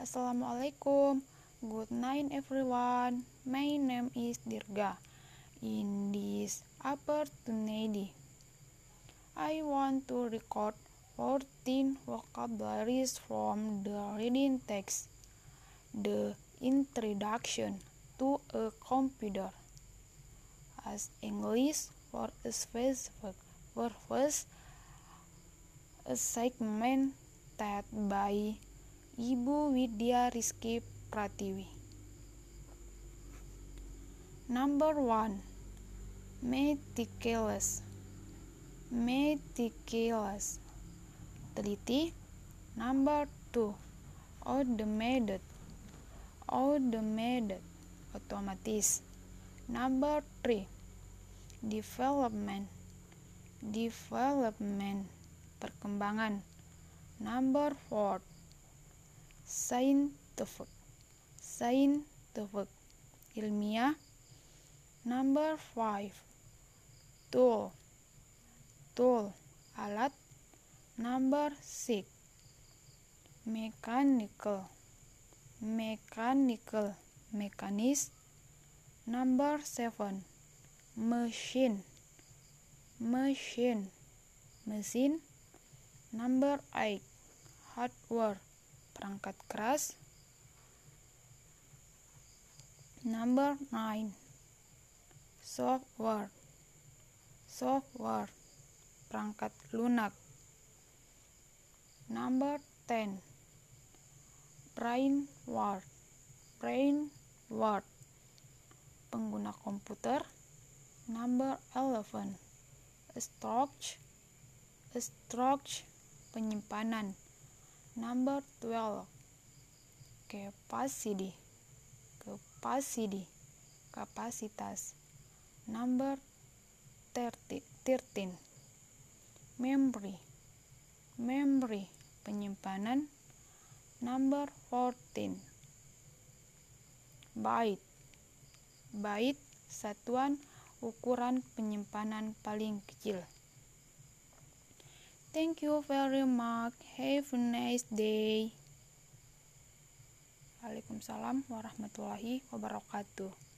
Assalamualaikum. Good night everyone. My name is Dirga. In this opportunity, I want to record 14 vocabularies from the reading text. The introduction to a computer. As English for a specific purpose, a segment that by Ibu Widya Rizky Pratiwi. Number one, meticulous. Meticulous. Teliti. Number two, automated. Automated. Otomatis. Number three, development. Development. Perkembangan. Number four, scientific scientific ilmiah number five. Tool. Tool. Alat number six. Mechanical. Mechanical. Mekanis number seven. Machine. Machine. Mesin number eight. Hardware perangkat keras. Number 9 software. Software. Perangkat lunak. Number 10 brain word brain word pengguna komputer. Number 11 storage storage penyimpanan Number 12 Capacity. Capacity. Kapasitas. Number 13 Memory. Memory. Penyimpanan. Number 14 Byte. Byte Satuan ukuran penyimpanan paling kecil Thank you very much. Have a nice day. Waalaikumsalam warahmatullahi wabarakatuh.